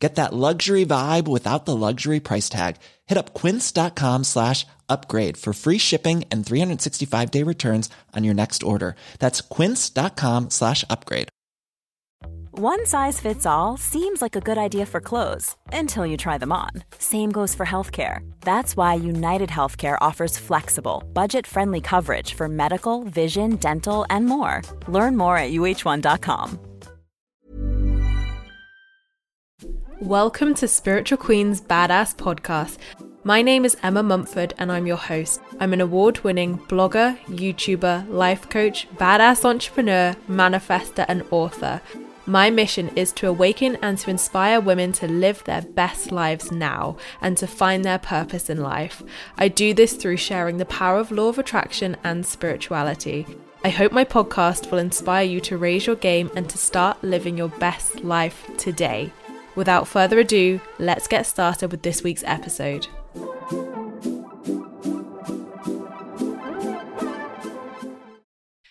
Get that luxury vibe without the luxury price tag. Hit up quince.com slash upgrade for free shipping and 365 day returns on your next order. That's quince.com slash upgrade. One size fits all seems like a good idea for clothes until you try them on. Same goes for healthcare. That's why United Healthcare offers flexible, budget friendly coverage for medical, vision, dental, and more. Learn more at uhone.com. Welcome to Spiritual Queen's Badass Podcast. My name is Emma Mumford and I'm your host. I'm an award winning blogger, YouTuber, life coach, badass entrepreneur, manifester, and author. My mission is to awaken and to inspire women to live their best lives now and to find their purpose in life. I do this through sharing the power of law of attraction and spirituality. I hope my podcast will inspire you to raise your game and to start living your best life today. Without further ado, let's get started with this week's episode.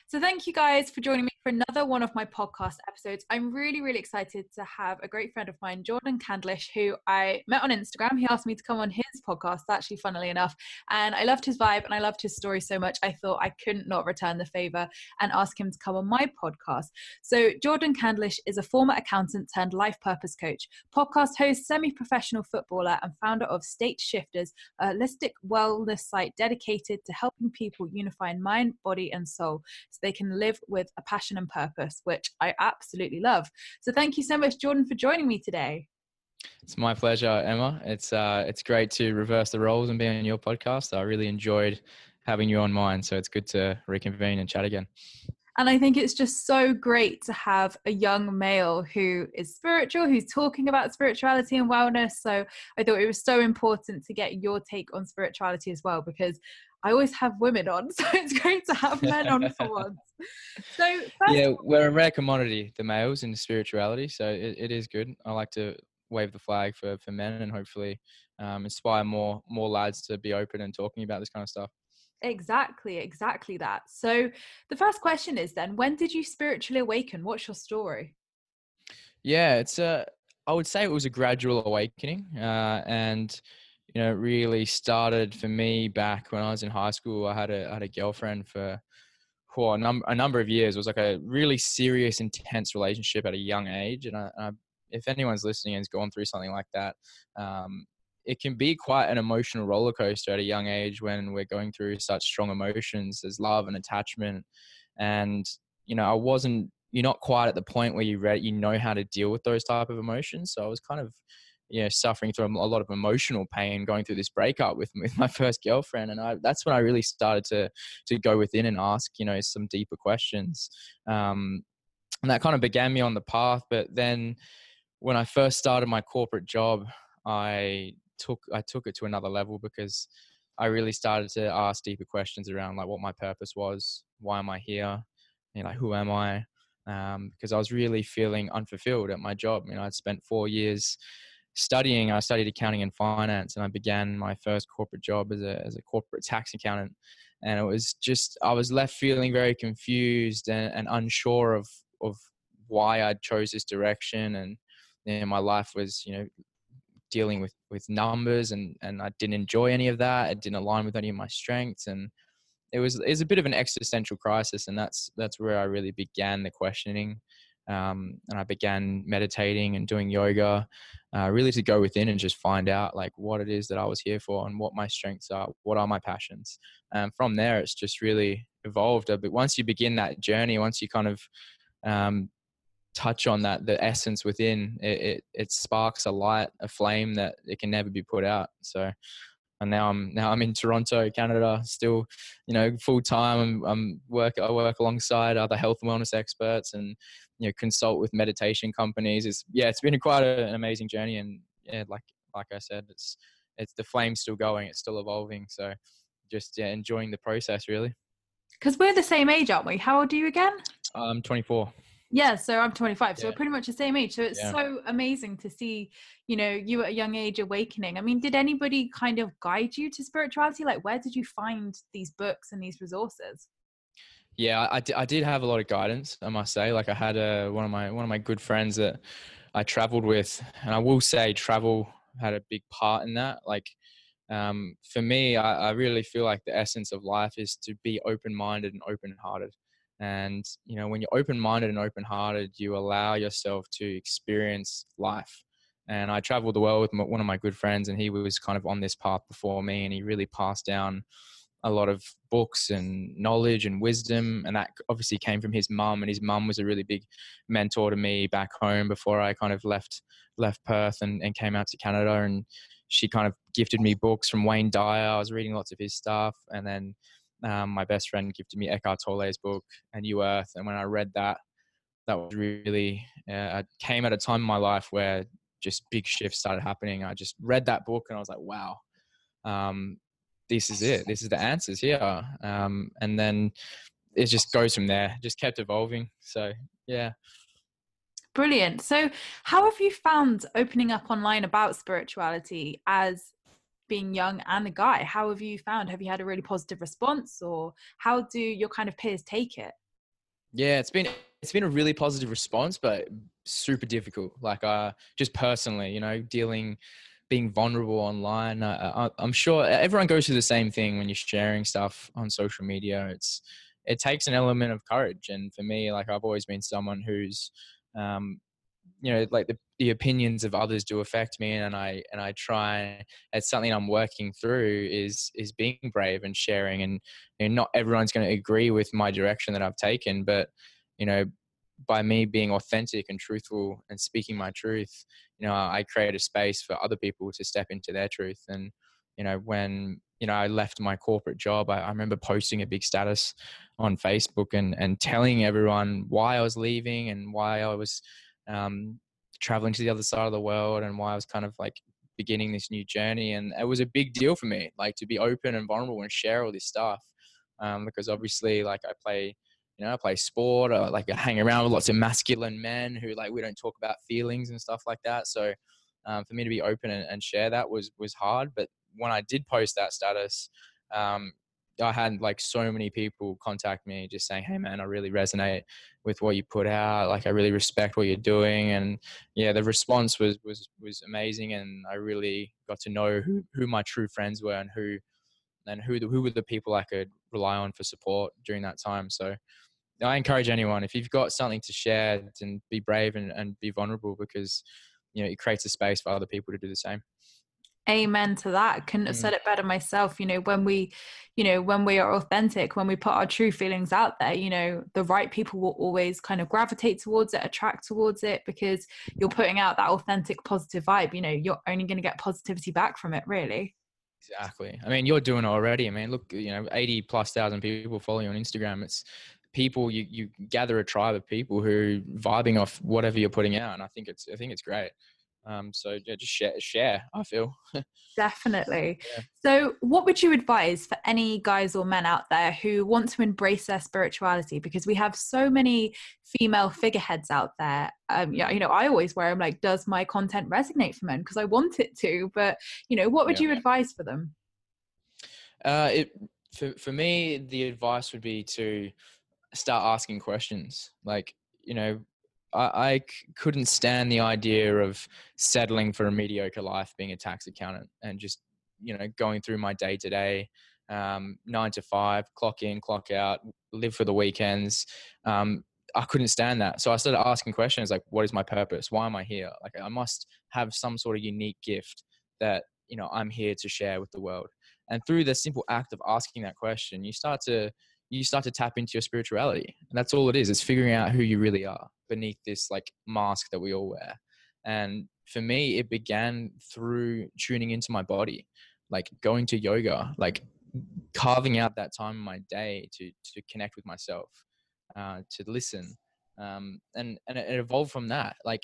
So, thank you guys for joining me for another one of my podcast episodes. I'm really, really excited to have a great friend of mine, Jordan Candlish, who I met on Instagram. He asked me to come on his podcast, actually, funnily enough. And I loved his vibe and I loved his story so much. I thought I couldn't not return the favor and ask him to come on my podcast. So, Jordan Candlish is a former accountant turned life purpose coach, podcast host, semi professional footballer, and founder of State Shifters, a holistic wellness site dedicated to helping people unify mind, body, and soul so they can live with a passion and purpose, which I absolutely love. So thank you so much, Jordan, for joining me today. It's my pleasure, Emma. It's uh, it's great to reverse the roles and be on your podcast. I really enjoyed having you on mine, so it's good to reconvene and chat again. And I think it's just so great to have a young male who is spiritual, who's talking about spirituality and wellness. So I thought it was so important to get your take on spirituality as well, because I always have women on, so it's great to have men on for once. So yeah, we're a rare commodity, the males in spirituality, so it, it is good. I like to wave the flag for for men and hopefully um, inspire more more lads to be open and talking about this kind of stuff. Exactly, exactly that. So the first question is then, when did you spiritually awaken? What's your story? Yeah, it's a. I would say it was a gradual awakening, uh, and you know, really started for me back when I was in high school. I had a I had a girlfriend for for a number a number of years. It was like a really serious, intense relationship at a young age. And I, I, if anyone's listening and has gone through something like that, um, it can be quite an emotional roller coaster at a young age when we're going through such strong emotions as love and attachment. And you know, I wasn't. You're not quite at the point where you read, you know how to deal with those type of emotions. So I was kind of you know suffering through a lot of emotional pain going through this breakup with with my first girlfriend and I that's when I really started to to go within and ask you know some deeper questions um, and that kind of began me on the path but then when I first started my corporate job I took I took it to another level because I really started to ask deeper questions around like what my purpose was why am I here you know who am I um, because I was really feeling unfulfilled at my job. You know, I'd spent four years studying, I studied accounting and finance, and I began my first corporate job as a as a corporate tax accountant. And it was just I was left feeling very confused and, and unsure of of why I chose this direction, and know, my life was you know dealing with with numbers, and and I didn't enjoy any of that. It didn't align with any of my strengths, and it was it was a bit of an existential crisis, and that's that's where I really began the questioning. Um, and I began meditating and doing yoga, uh, really to go within and just find out like what it is that I was here for and what my strengths are, what are my passions. And from there, it's just really evolved. But once you begin that journey, once you kind of um, touch on that, the essence within, it, it, it sparks a light, a flame that it can never be put out. So and now I'm now I'm in Toronto, Canada, still, you know, full time. I'm, I'm, work I work alongside other health and wellness experts, and you know, consult with meditation companies. It's yeah, it's been quite a, an amazing journey, and yeah, like like I said, it's it's the flame's still going, it's still evolving. So just yeah, enjoying the process really. Because we're the same age, aren't we? How old are you again? I'm 24. Yeah, so I'm 25, so Yeah. we're pretty much the same age. So it's Yeah. so amazing to see, you know, you at a young age awakening. I mean, did anybody kind of guide you to spirituality? Like, where did you find these books and these resources? Yeah, I, I did have a lot of guidance, I must say. Like I had a, one of my one of my good friends that I traveled with, and I will say travel had a big part in that. Like um, for me, I, I really feel like the essence of life is to be open minded and open hearted. And you know, when you're open minded and open hearted, you allow yourself to experience life. And I traveled the world with m- one of my good friends, and he was kind of on this path before me, and he really passed down a lot of books and knowledge and wisdom and that obviously came from his mum and his mum was a really big mentor to me back home before I kind of left left Perth and, and came out to Canada and she kind of gifted me books from Wayne Dyer I was reading lots of his stuff and then um, my best friend gifted me Eckhart Tolle's book A New Earth and when I read that that was really uh, came at a time in my life where just big shifts started happening I just read that book and I was like wow um, this is it. This is the answers here. Um, and then it just goes from there. Just kept evolving. So yeah. Brilliant. So, how have you found opening up online about spirituality as being young and a guy? How have you found? Have you had a really positive response, or how do your kind of peers take it? Yeah, it's been it's been a really positive response, but super difficult. Like uh, just personally, you know, dealing, being vulnerable online. Uh, I, I'm sure everyone goes through the same thing when you're sharing stuff on social media. It's it takes an element of courage, and for me, like I've always been someone who's, um, you know, like the the opinions of others do affect me, and I and I try. It's something I'm working through is is being brave and sharing, and you know, not everyone's going to agree with my direction that I've taken, but you know, by me being authentic and truthful and speaking my truth, you know, I create a space for other people to step into their truth. And, you know, when, you know, I left my corporate job, I, I remember posting a big status on Facebook and, and telling everyone why I was leaving and why I was um, traveling to the other side of the world and why I was kind of like beginning this new journey. And it was a big deal for me, like to be open and vulnerable and share all this stuff. Um, because obviously, like I play, you know, I play sport or like I hang around with lots of masculine men who like we don't talk about feelings and stuff like that. So um, for me to be open and, and, share that was was hard. But when I did post that status, um, I had like so many people contact me just saying, "Hey man, I really resonate with what you put out. Like I really respect what you're doing." And yeah, the response was was was amazing, and I really got to know who who my true friends were and who and who the, who were the people I could rely on for support during that time. So I encourage anyone if you've got something to share, and be brave and, and be vulnerable because you know it creates a space for other people to do the same. Amen to that. Couldn't have mm. said it better myself. You know, when we, you know, when we are authentic, when we put our true feelings out there, you know, the right people will always kind of gravitate towards it, attract towards it because you're putting out that authentic, positive vibe. You know, you're only going to get positivity back from it, really. Exactly. I mean, you're doing it already. I mean, look, you know, 80 plus thousand people follow you on Instagram. It's people you you gather a tribe of people who vibing off whatever you're putting out, and I think it's I think it's great. Um, so yeah, just share, share. I feel definitely. Yeah. So, what would you advise for any guys or men out there who want to embrace their spirituality? Because we have so many female figureheads out there. Um, yeah, you know, I always wear them. Like, does my content resonate for men? Because I want it to. But you know, what would Yeah. you advise for them? uh, it for for me the advice would be to start asking questions. Like you know, I, I couldn't stand the idea of settling for a mediocre life, being a tax accountant, and just you know going through my day to day, um, nine to five, clock in, clock out, live for the weekends. Um, I couldn't stand that, so I started asking questions like, "What is my purpose? Why am I here? Like, I must have some sort of unique gift that you know I'm here to share with the world." And through the simple act of asking that question, you start to you start to tap into your spirituality. And that's all it is. It's figuring out who you really are beneath this like mask that we all wear. And for me, it began through tuning into my body, like going to yoga, like carving out that time in my day to to connect with myself, uh, to listen. Um, and and it evolved from that. Like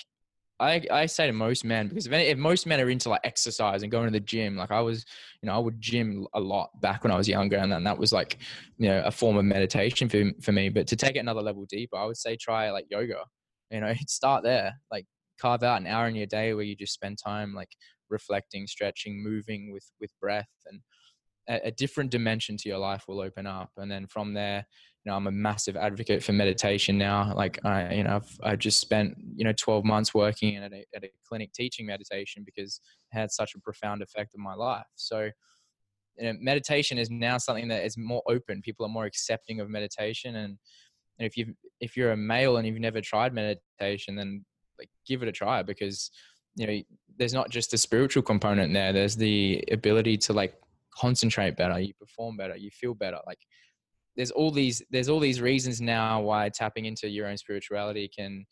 I, I say to most men because if, any, if most men are into like exercise and going to the gym, like I was, you know, I would gym a lot back when I was younger, and then that was like, you know, a form of meditation for for me. But to take it another level deeper, I would say try like yoga. You know, start there. Like carve out an hour in your day where you just spend time like reflecting, stretching, moving with with breath, and a, different dimension to your life will open up. And then from there, you know, I'm a massive advocate for meditation now. Like I, you know, I've, I've just spent, you know, 12 months working at a, at a clinic teaching meditation because it had such a profound effect on my life. So, you know, meditation is now something that is more open. People are more accepting of meditation. And, if you if you're a male and you've never tried meditation, then like give it a try because, you know, there's not just the spiritual component there. There's the ability to like concentrate better, you perform better, you feel better. Like there's all these there's all these reasons now why tapping into your own spirituality can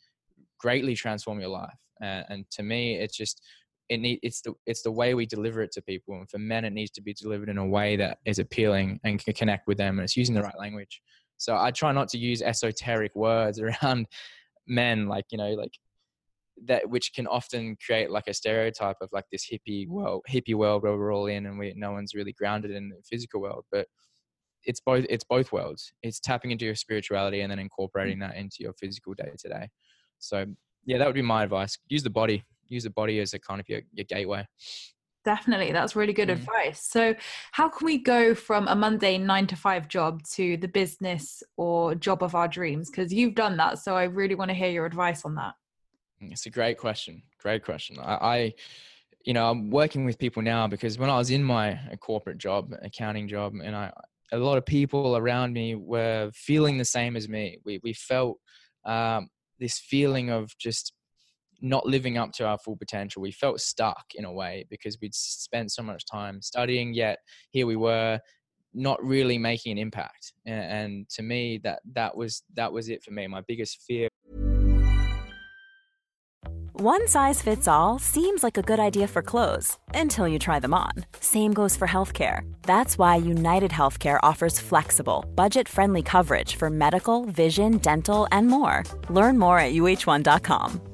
greatly transform your life and, and to me it's just it need, it's the it's the way we deliver it to people and for men it needs to be delivered in a way that is appealing and can connect with them and it's using the right language so i try not to use esoteric words around men like you know like that which can often create like a stereotype of like this hippie world hippie world where we're all in and we no one's really grounded in the physical world but it's both it's both worlds. It's tapping into your spirituality and then incorporating that into your physical day to day so yeah that would be my advice. Use the body. Use the body as a kind of your, your gateway definitely that's really good mm. advice so how can we go from a monday nine to five job to the business or job of our dreams because you've done that so i really want to hear your advice on that mm, it's a great question great question i, I you know i'm working with people now because when i was in my corporate job accounting job and i a lot of people around me were feeling the same as me. We we felt um, this feeling of just not living up to our full potential. We felt stuck in a way because we'd spent so much time studying, yet here we were not really making an impact. And, to me, that that was that was it for me. My biggest fear. One size fits all seems like a good idea for clothes until you try them on. Same goes for healthcare. That's why United Healthcare offers flexible, budget friendly coverage for medical, vision, dental, and more. Learn more at uhone.com.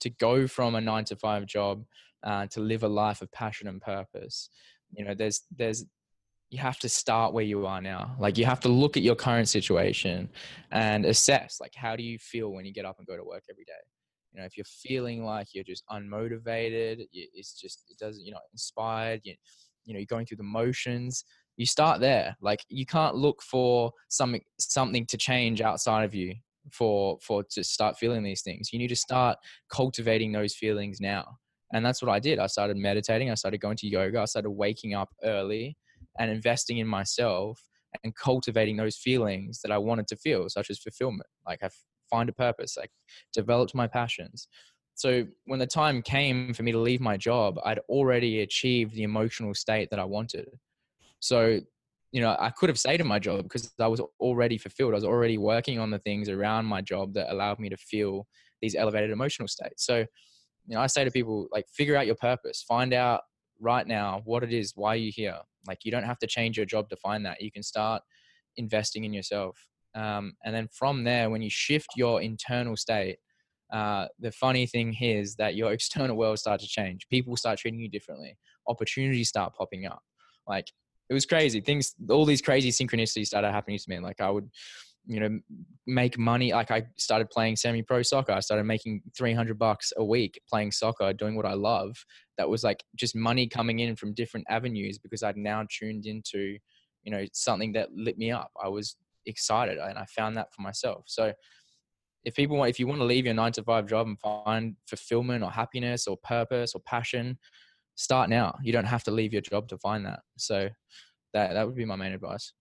to go from a nine to five job uh, to live a life of passion and purpose you know there's there's you have to start where you are now. Like you have to look at your current situation and assess like how do you feel when you get up and go to work every day? You know if you're feeling like you're just unmotivated it's just it doesn't you're not inspired you, you know you're going through the motions you start there. Like you can't look for something something to change outside of you for for to start feeling these things. You need to start cultivating those feelings now. And that's what i did. I started meditating. I started going to yoga. I started waking up early and investing in myself and cultivating those feelings that i wanted to feel such as fulfillment. Like i find a purpose. Like developed my passions. So when the time came for me to leave my job i'd already achieved the emotional state that i wanted. So you know, I could have stayed in my job because I was already fulfilled. I was already working on the things around my job that allowed me to feel these elevated emotional states. So, you know, I say to people, like, figure out your purpose, find out right now what it is, why you're here. Like, you don't have to change your job to find that. You can start investing in yourself. Um, and then from there, when you shift your internal state, uh, the funny thing is that your external world starts to change. People start treating you differently. Opportunities start popping up. Like it was crazy. Things, all these crazy synchronicities started happening to me. Like I would, you know, make money. Like I started playing semi-pro soccer. I started making 300 bucks a week playing soccer, doing what I love. That was like just money coming in from different avenues because I'd now tuned into, you know, something that lit me up. I was excited and I found that for myself. So if people want, if you want to leave your nine to five job and find fulfillment or happiness or purpose or passion, start now. You don't have to leave your job to find that. So that that would be my main advice.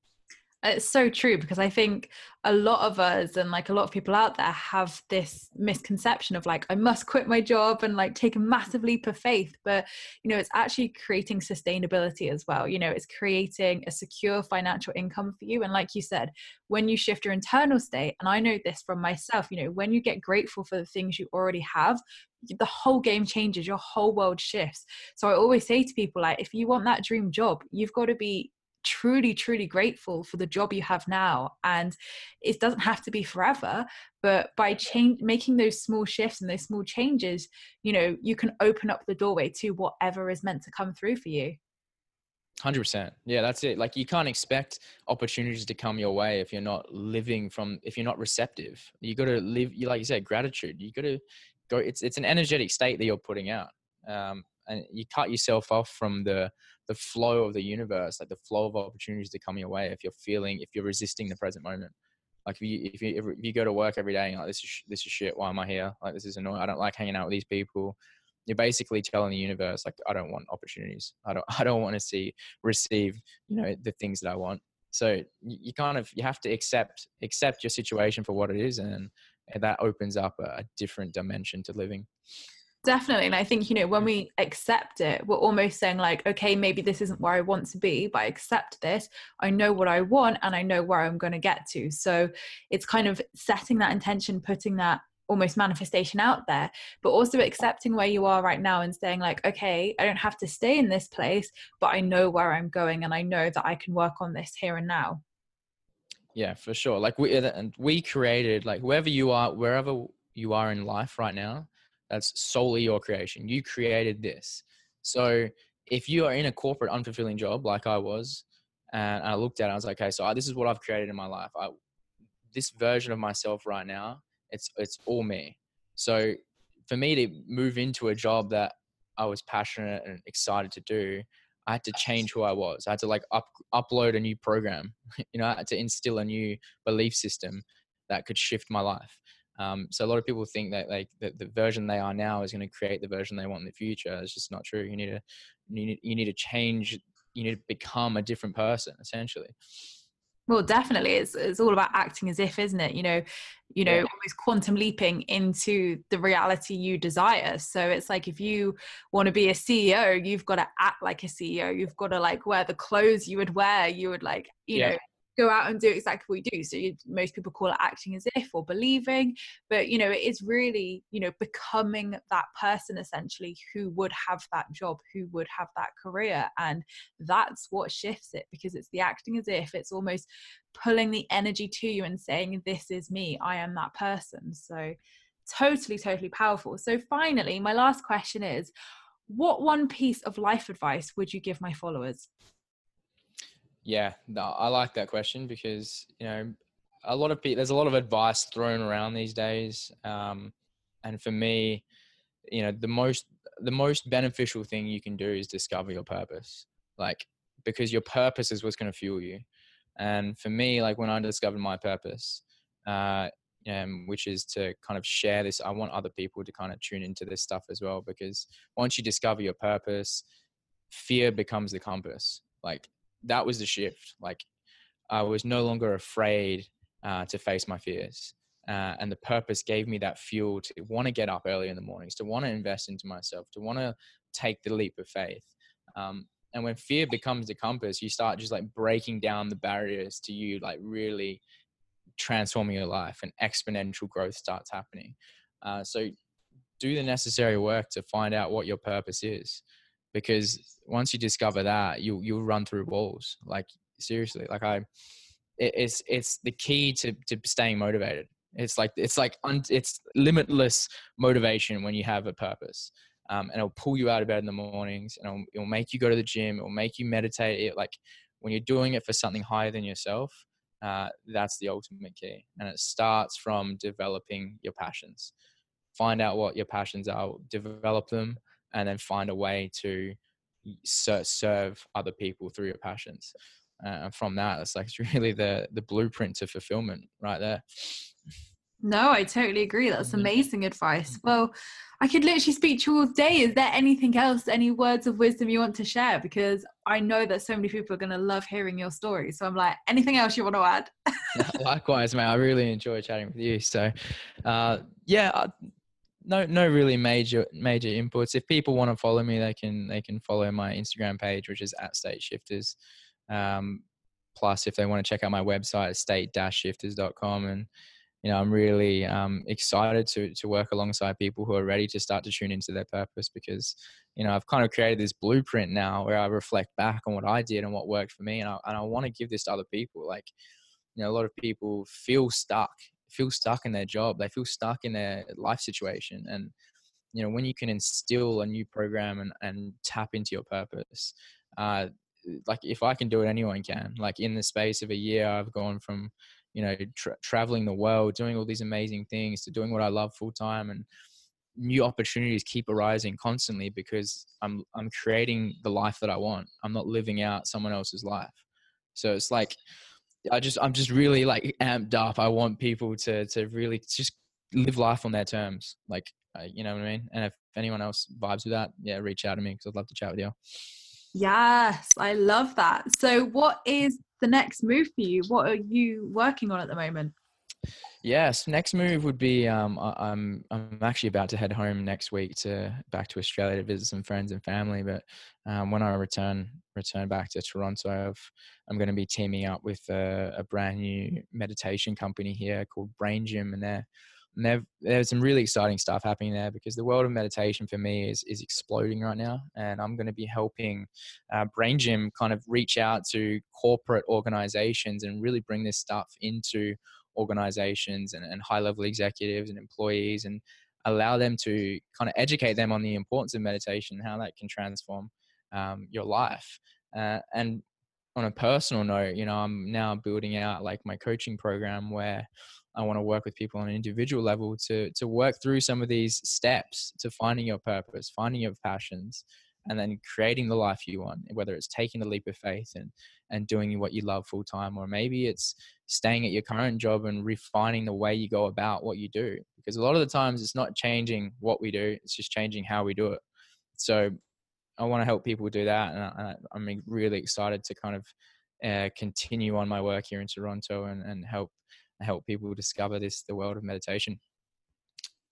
Uh, it's so true because I think a lot of us and like a lot of people out there have this misconception of like I must quit my job and like take a massive leap of faith but you know it's actually creating sustainability as well you know it's creating a secure financial income for you and like you said when you shift your internal state and I know this from myself you know when you get grateful for the things you already have the whole game changes your whole world shifts. So i always say to people like if you want that dream job you've got to be truly truly grateful for the job you have now and it doesn't have to be forever but by change making those small shifts and those small changes you know you can open up the doorway to whatever is meant to come through for you. 100% yeah that's it. Like you can't expect opportunities to come your way if you're not living from if you're not receptive. You got to live you like you said gratitude. You got to go it's it's an energetic state that you're putting out. Um, and you cut yourself off from the the flow of the universe, like the flow of opportunities to come your way. If you're feeling, if you're resisting the present moment, like if you if you if you go to work every day and like this is this is shit. Why am I here? Like this is annoying. I don't like hanging out with these people. You're basically telling the universe like I don't want opportunities. I don't I don't want to see receive you know the things that I want. So you kind of you have to accept accept your situation for what it is, and, that opens up a different dimension to living. Definitely. And I think, you know, when mm. we accept it, we're almost saying, like, okay, maybe this isn't where I want to be, but I accept this. I know what I want and I know where I'm going to get to. So it's kind of setting that intention, putting that almost manifestation out there, but also accepting where you are right now and saying, like, okay, I don't have to stay in this place, but I know where I'm going and I know that I can work on this here and now. Yeah, for sure. Like we and we created like whoever you are, wherever you are in life right now, that's solely your creation. You created this. So if you are in a corporate unfulfilling job like I was, and I looked at it, I was like, okay, so this is what I've created in my life. I, this version of myself right now, it's it's all me. So for me to move into a job that I was passionate and excited to do, I had to change who I was. I had to like up, upload a new program. you know, I had to instill a new belief system that could shift my life. Um, so a lot of people think that like the, the version they are now is going to create the version they want in the future. It's just not true. You need to you need, you need to change. You need to become a different person, essentially. Well, definitely, it's it's all about acting as if, isn't it? You know, you know, yeah. almost quantum leaping into the reality you desire. So it's like if you want to be a CEO, you've got to act like a CEO. You've got to like wear the clothes you would wear. You would like, you yeah. know, go out and do exactly what you do. So you, most people call it acting as if or believing but you know it is really you know becoming that person essentially who would have that job who would have that career. And that's what shifts it because it's the acting as if. It's almost pulling the energy to you and saying this is me. I am that person. So totally totally powerful. So finally my last question is what one piece of life advice would you give my followers yeah, no, I like that question because you know a lot of people there's a lot of advice thrown around these days, um, and for me, you know the most the most beneficial thing you can do is discover your purpose, like because your purpose is what's going to fuel you. And for me, like when I discovered my purpose, uh, um, which is to kind of share this. I want other people to kind of tune into this stuff as well because once you discover your purpose, fear becomes the compass. Like that was the shift. Like I was no longer afraid uh, to face my fears. Uh, and the purpose gave me that fuel to want to get up early in the mornings, to want to invest into myself, to want to take the leap of faith. Um, and when fear becomes the compass, you start just like breaking down the barriers to you, like really transforming your life, and exponential growth starts happening. Uh, so, do the necessary work to find out what your purpose is because once you discover that you you'll run through walls like seriously like i it, it's it's the key to to staying motivated it's like it's like un, it's limitless motivation when you have a purpose um, and it'll pull you out of bed in the mornings and it'll, it'll make you go to the gym it'll make you meditate it like when you're doing it for something higher than yourself, uh, that's the ultimate key. And it starts from developing your passions. Find out what your passions are, develop them, and then find a way to serve other people through your passions. Uh, and from that, it's like it's really the the blueprint to fulfillment right there. No, I totally agree. That's mm-hmm. amazing advice. Well, I could literally speak to you all day. Is there anything else, any words of wisdom you want to share? Because I know that so many people are going to love hearing your story. So I'm like, anything else you want to add? Likewise, mate. I really enjoy chatting with you. So, uh, yeah, no, no, really major major inputs. If people want to follow me, they can they can follow my Instagram page, which is at State Shifters. Um, plus, if they want to check out my website, state-shifters.com and you know, I'm really um, excited to to work alongside people who are ready to start to tune into their purpose because, you know, I've kind of created this blueprint now where I reflect back on what I did and what worked for me, and I and I want to give this to other people. Like, you know, a lot of people feel stuck, feel stuck in their job, they feel stuck in their life situation, and you know, when you can instill a new program and and tap into your purpose, uh, like if I can do it, anyone can. Like in the space of a year, I've gone from you know tra- traveling the world doing all these amazing things to doing what i love full time and new opportunities keep arising constantly because i'm i'm creating the life that i want i'm not living out someone else's life so it's like i just i'm just really like amped up i want people to to really just live life on their terms like uh, you know what i mean and if anyone else vibes with that yeah reach out to me because i'd love to chat with you Yes, I love that. So, what is the next move for you? What are you working on at the moment? Yes, next move would be um, I'm I'm actually about to head home next week to back to Australia to visit some friends and family. But um, when I return return back to Toronto, i am going to be teaming up with a, a, brand new meditation company here called Brain Gym, and they're and there's some really exciting stuff happening there because the world of meditation for me is is exploding right now, and I'm going to be helping uh, Brain Gym kind of reach out to corporate organizations and really bring this stuff into organizations and, and high level executives and employees and allow them to kind of educate them on the importance of meditation and how that can transform um, your life. Uh, and on a personal note, you know, I'm now building out like my coaching program where I want to work with people on an individual level to to work through some of these steps to finding your purpose, finding your passions, and then creating the life you want. Whether it's taking the leap of faith and and doing what you love full time, or maybe it's staying at your current job and refining the way you go about what you do. Because a lot of the times it's not changing what we do; it's just changing how we do it. So I want to help people do that, and I, am really excited to kind of uh, continue on my work here in Toronto and, and help help people discover this the world of meditation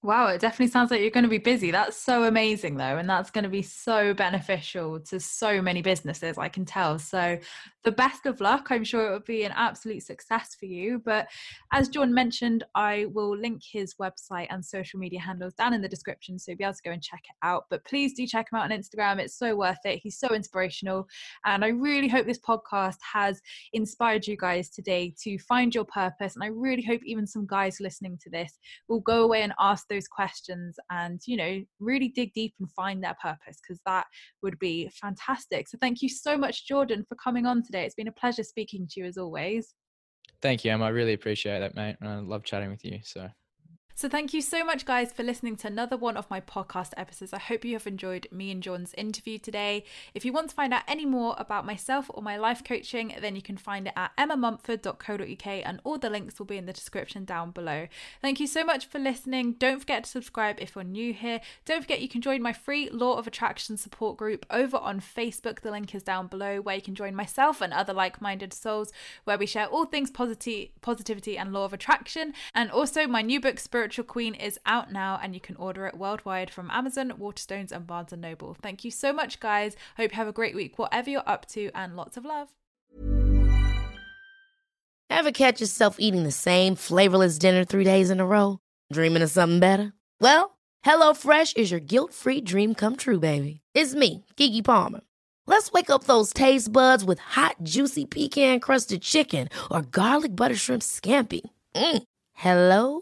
Wow, it definitely sounds like you're going to be busy. That's so amazing, though. And that's going to be so beneficial to so many businesses, I can tell. So, the best of luck. I'm sure it will be an absolute success for you. But as John mentioned, I will link his website and social media handles down in the description. So, you'll be able to go and check it out. But please do check him out on Instagram. It's so worth it. He's so inspirational. And I really hope this podcast has inspired you guys today to find your purpose. And I really hope even some guys listening to this will go away and ask those questions and you know really dig deep and find their purpose because that would be fantastic. So thank you so much jordan for coming on today. It's been a pleasure speaking to you as always. Thank you Em. i really appreciate that mate and i love chatting with you so so, thank you so much, guys, for listening to another one of my podcast episodes. I hope you have enjoyed me and John's interview today. If you want to find out any more about myself or my life coaching, then you can find it at emmamumford.co.uk, and all the links will be in the description down below. Thank you so much for listening. Don't forget to subscribe if you're new here. Don't forget you can join my free Law of Attraction support group over on Facebook. The link is down below, where you can join myself and other like minded souls, where we share all things positivity, positivity and law of attraction, and also my new book, Spirit Spiritual Queen is out now and you can order it worldwide from Amazon, Waterstones, and Barnes & Noble. Thank you so much, guys. Hope you have a great week, whatever you're up to, and lots of love. Ever catch yourself eating the same flavorless dinner three days in a row? Dreaming of something better? Well, HelloFresh is your guilt-free dream come true, baby. It's me, Keke Palmer. Let's wake up those taste buds with hot, juicy pecan-crusted chicken or garlic butter shrimp scampi. Mm. Hello